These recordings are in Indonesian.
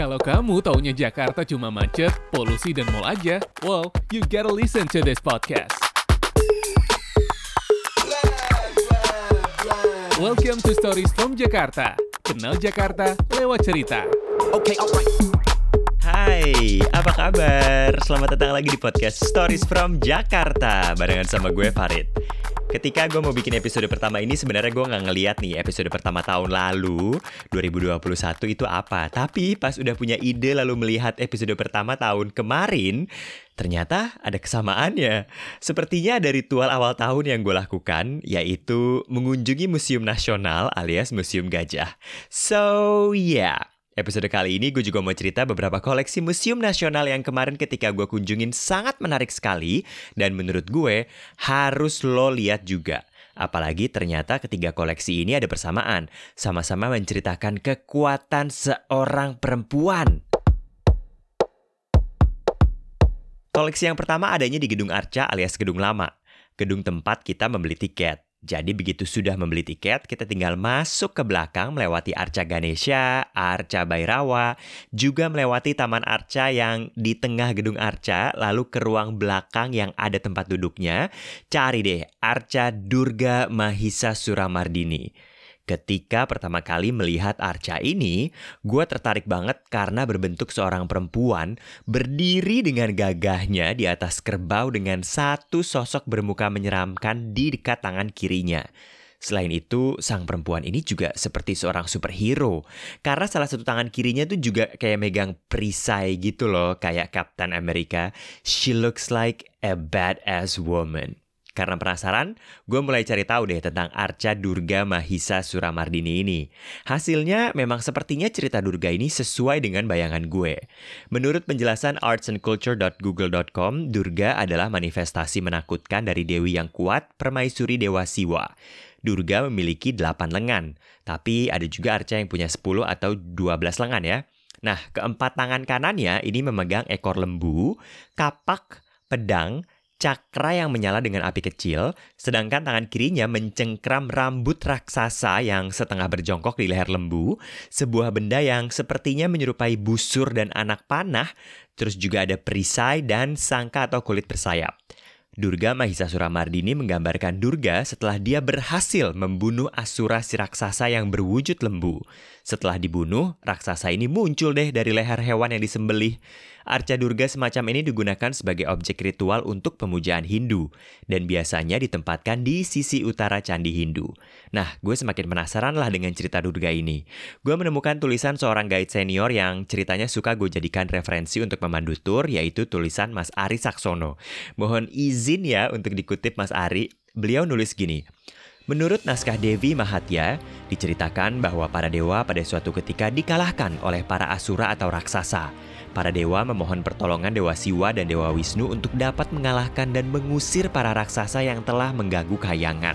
Kalau kamu taunya Jakarta cuma macet, polusi, dan mall aja, well, you gotta listen to this podcast. Welcome to Stories from Jakarta. Kenal Jakarta lewat cerita. Okay, alright. Hai, apa kabar? Selamat datang lagi di podcast Stories from Jakarta barengan sama gue Farid. Ketika gue mau bikin episode pertama ini sebenarnya gue nggak ngeliat nih episode pertama tahun lalu 2021 itu apa. Tapi pas udah punya ide lalu melihat episode pertama tahun kemarin, ternyata ada kesamaannya. Sepertinya ada ritual awal tahun yang gue lakukan, yaitu mengunjungi Museum Nasional alias Museum Gajah. So, yeah. Episode kali ini gue juga mau cerita beberapa koleksi museum nasional yang kemarin ketika gue kunjungin sangat menarik sekali dan menurut gue harus lo lihat juga. Apalagi ternyata ketiga koleksi ini ada persamaan, sama-sama menceritakan kekuatan seorang perempuan. Koleksi yang pertama adanya di Gedung Arca alias Gedung Lama, gedung tempat kita membeli tiket. Jadi begitu sudah membeli tiket, kita tinggal masuk ke belakang melewati Arca Ganesha, Arca Bairawa, juga melewati Taman Arca yang di tengah gedung Arca, lalu ke ruang belakang yang ada tempat duduknya. Cari deh Arca Durga Mahisa Suramardini. Ketika pertama kali melihat arca ini, gue tertarik banget karena berbentuk seorang perempuan berdiri dengan gagahnya di atas kerbau dengan satu sosok bermuka menyeramkan di dekat tangan kirinya. Selain itu, sang perempuan ini juga seperti seorang superhero. Karena salah satu tangan kirinya tuh juga kayak megang perisai gitu loh, kayak Captain America. She looks like a badass woman. Karena penasaran, gue mulai cari tahu deh tentang Arca Durga Mahisa Suramardini ini. Hasilnya memang sepertinya cerita Durga ini sesuai dengan bayangan gue. Menurut penjelasan artsandculture.google.com, Durga adalah manifestasi menakutkan dari dewi yang kuat, permaisuri dewa Siwa. Durga memiliki 8 lengan, tapi ada juga arca yang punya 10 atau 12 lengan ya. Nah, keempat tangan kanannya ini memegang ekor lembu, kapak, pedang, cakra yang menyala dengan api kecil, sedangkan tangan kirinya mencengkram rambut raksasa yang setengah berjongkok di leher lembu, sebuah benda yang sepertinya menyerupai busur dan anak panah, terus juga ada perisai dan sangka atau kulit bersayap. Durga Mahisa Suramardini menggambarkan Durga setelah dia berhasil membunuh Asura si raksasa yang berwujud lembu. Setelah dibunuh, raksasa ini muncul deh dari leher hewan yang disembelih. Arca Durga semacam ini digunakan sebagai objek ritual untuk pemujaan Hindu dan biasanya ditempatkan di sisi utara candi Hindu. Nah, gue semakin penasaran lah dengan cerita Durga ini. Gue menemukan tulisan seorang guide senior yang ceritanya suka gue jadikan referensi untuk memandu tur, yaitu tulisan Mas Ari Saksono. Mohon izin ya untuk dikutip Mas Ari. Beliau nulis gini, Menurut naskah Devi Mahatya, diceritakan bahwa para dewa pada suatu ketika dikalahkan oleh para asura atau raksasa. Para dewa memohon pertolongan Dewa Siwa dan Dewa Wisnu untuk dapat mengalahkan dan mengusir para raksasa yang telah mengganggu kayangan.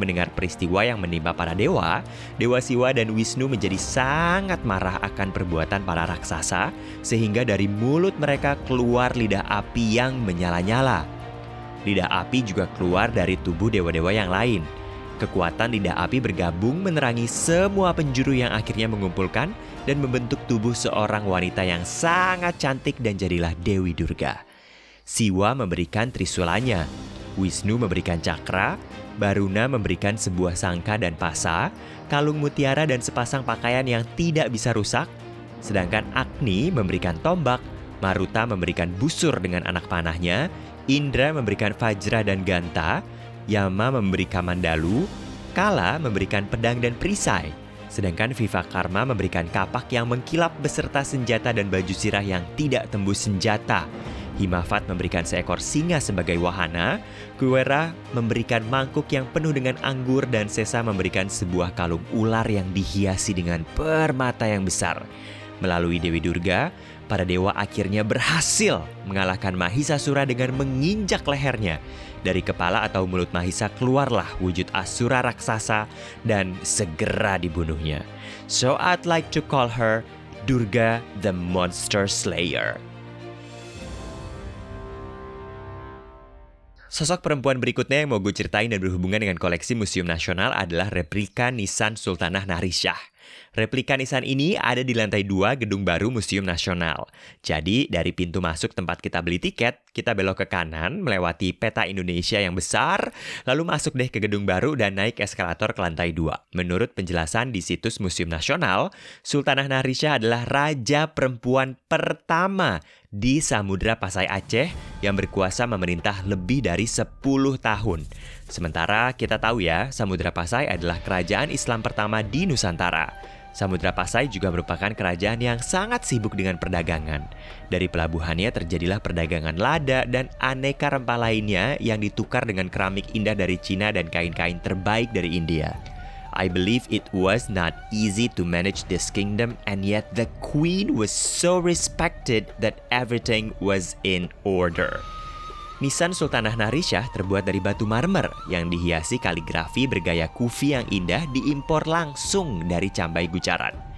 Mendengar peristiwa yang menimpa para dewa, Dewa Siwa dan Wisnu menjadi sangat marah akan perbuatan para raksasa, sehingga dari mulut mereka keluar lidah api yang menyala-nyala. Lidah api juga keluar dari tubuh dewa-dewa yang lain. Kekuatan lidah api bergabung menerangi semua penjuru yang akhirnya mengumpulkan dan membentuk tubuh seorang wanita yang sangat cantik dan jadilah Dewi Durga. Siwa memberikan trisulanya, Wisnu memberikan cakra, Baruna memberikan sebuah sangka dan pasa, kalung mutiara dan sepasang pakaian yang tidak bisa rusak, sedangkan Agni memberikan tombak, Maruta memberikan busur dengan anak panahnya, Indra memberikan Fajra dan Ganta, Yama memberi Kamandalu, Kala memberikan pedang dan perisai, sedangkan Viva Karma memberikan kapak yang mengkilap beserta senjata dan baju sirah yang tidak tembus senjata. Himafat memberikan seekor singa sebagai wahana, Kuwera memberikan mangkuk yang penuh dengan anggur dan Sesa memberikan sebuah kalung ular yang dihiasi dengan permata yang besar. Melalui Dewi Durga, para dewa akhirnya berhasil mengalahkan Mahisasura dengan menginjak lehernya. Dari kepala atau mulut Mahisa keluarlah wujud Asura raksasa dan segera dibunuhnya. So I'd like to call her Durga the Monster Slayer. Sosok perempuan berikutnya yang mau gue ceritain dan berhubungan dengan koleksi Museum Nasional adalah replika Nisan Sultanah Narishah. Replika nisan ini ada di lantai 2 Gedung Baru Museum Nasional. Jadi, dari pintu masuk tempat kita beli tiket, kita belok ke kanan, melewati peta Indonesia yang besar, lalu masuk deh ke Gedung Baru dan naik eskalator ke lantai 2. Menurut penjelasan di situs Museum Nasional, Sultanah Narisha adalah raja perempuan pertama di Samudra Pasai Aceh yang berkuasa memerintah lebih dari 10 tahun. Sementara kita tahu ya, Samudra Pasai adalah kerajaan Islam pertama di Nusantara. Samudra Pasai juga merupakan kerajaan yang sangat sibuk dengan perdagangan. Dari pelabuhannya terjadilah perdagangan lada dan aneka rempah lainnya yang ditukar dengan keramik indah dari Cina dan kain-kain terbaik dari India. I believe it was not easy to manage this kingdom, and yet the queen was so respected that everything was in order. Nisan Sultanah Narisha terbuat dari batu marmer yang dihiasi kaligrafi bergaya kufi yang indah diimpor langsung dari Cambai Gujarat.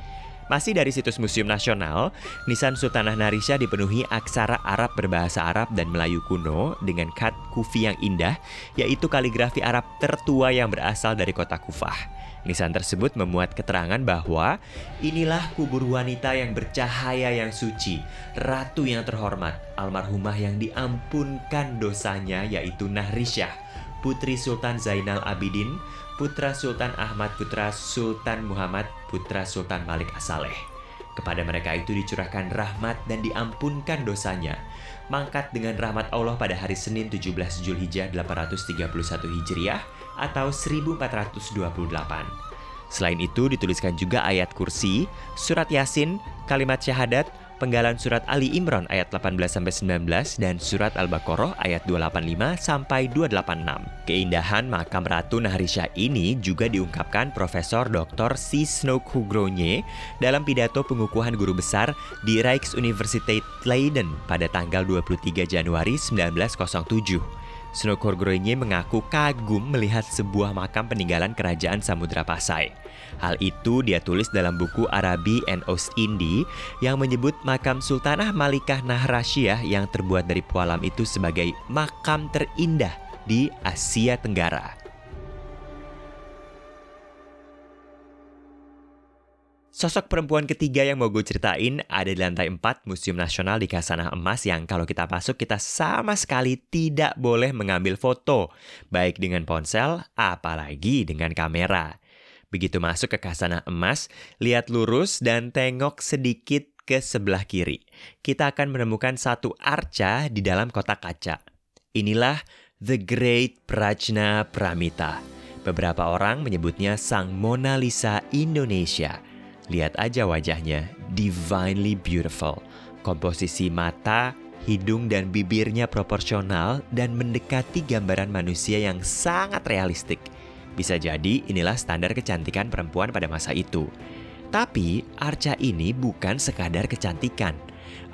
Masih dari situs Museum Nasional, Nisan Sultanah Narisha dipenuhi aksara Arab berbahasa Arab dan Melayu kuno dengan kat kufi yang indah, yaitu kaligrafi Arab tertua yang berasal dari kota Kufah. Nisan tersebut memuat keterangan bahwa inilah kubur wanita yang bercahaya yang suci, ratu yang terhormat, almarhumah yang diampunkan dosanya yaitu Nahrisyah, putri Sultan Zainal Abidin, putra Sultan Ahmad, putra Sultan Muhammad, putra Sultan Malik Asaleh. Kepada mereka itu dicurahkan rahmat dan diampunkan dosanya. Mangkat dengan rahmat Allah pada hari Senin 17 Julhijjah 831 Hijriah atau 1428. Selain itu dituliskan juga ayat kursi, surat Yasin, kalimat syahadat, penggalan surat Ali Imran ayat 18-19 dan surat Al-Baqarah ayat 285 sampai 286. Keindahan makam Ratu Naharisha ini juga diungkapkan Profesor Dr. Sisno Kugronye dalam pidato pengukuhan guru besar di Rijksuniversiteit Leiden pada tanggal 23 Januari 1907. Snokor Groenye mengaku kagum melihat sebuah makam peninggalan kerajaan Samudra Pasai. Hal itu dia tulis dalam buku Arabi and Ost Indi yang menyebut makam Sultanah Malikah Nahrashiah yang terbuat dari pualam itu sebagai makam terindah di Asia Tenggara. Sosok perempuan ketiga yang mau gue ceritain ada di lantai 4 Museum Nasional di Kasanah Emas yang kalau kita masuk kita sama sekali tidak boleh mengambil foto, baik dengan ponsel apalagi dengan kamera. Begitu masuk ke Kasanah Emas, lihat lurus dan tengok sedikit ke sebelah kiri. Kita akan menemukan satu arca di dalam kotak kaca. Inilah The Great Prajna Pramita. Beberapa orang menyebutnya Sang Mona Lisa Indonesia – Lihat aja wajahnya, divinely beautiful. Komposisi mata, hidung dan bibirnya proporsional dan mendekati gambaran manusia yang sangat realistik. Bisa jadi inilah standar kecantikan perempuan pada masa itu. Tapi arca ini bukan sekadar kecantikan.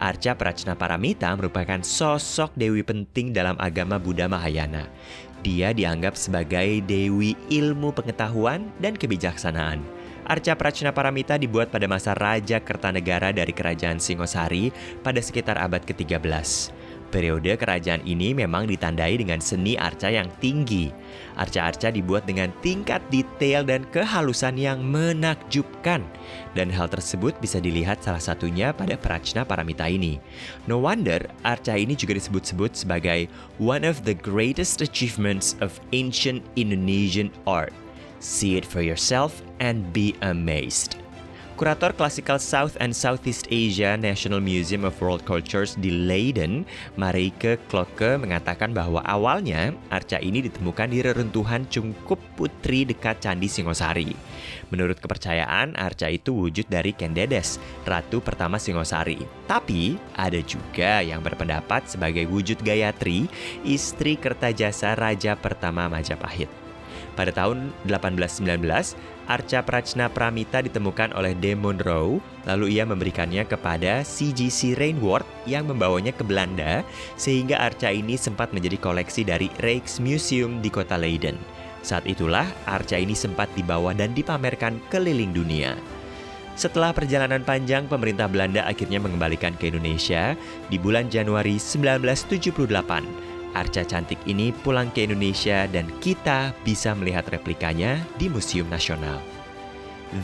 Arca Prachna Paramita merupakan sosok dewi penting dalam agama Buddha Mahayana. Dia dianggap sebagai dewi ilmu pengetahuan dan kebijaksanaan. Arca Prachna Paramita dibuat pada masa Raja Kertanegara dari Kerajaan Singosari pada sekitar abad ke-13. Periode kerajaan ini memang ditandai dengan seni arca yang tinggi. Arca-arca dibuat dengan tingkat detail dan kehalusan yang menakjubkan. Dan hal tersebut bisa dilihat salah satunya pada Prachna Paramita ini. No wonder, arca ini juga disebut-sebut sebagai one of the greatest achievements of ancient Indonesian art. See it for yourself and be amazed. Kurator Classical South and Southeast Asia National Museum of World Cultures di Leiden, Marike Kloke mengatakan bahwa awalnya arca ini ditemukan di reruntuhan Cungkup Putri dekat Candi Singosari. Menurut kepercayaan, arca itu wujud dari Kendedes, ratu pertama Singosari. Tapi ada juga yang berpendapat sebagai wujud Gayatri, istri Kertajasa Raja pertama Majapahit. Pada tahun 1819, arca Prachna Pramita ditemukan oleh De Monroe, lalu ia memberikannya kepada CGC Rainward yang membawanya ke Belanda, sehingga arca ini sempat menjadi koleksi dari Rijksmuseum di kota Leiden. Saat itulah arca ini sempat dibawa dan dipamerkan keliling dunia. Setelah perjalanan panjang, pemerintah Belanda akhirnya mengembalikan ke Indonesia di bulan Januari 1978. Arca cantik ini pulang ke Indonesia dan kita bisa melihat replikanya di Museum Nasional.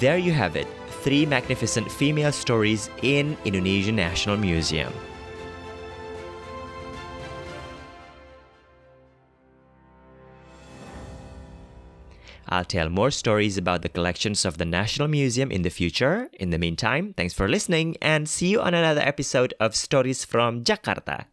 There you have it, three magnificent female stories in Indonesian National Museum. I'll tell more stories about the collections of the National Museum in the future. In the meantime, thanks for listening and see you on another episode of Stories from Jakarta.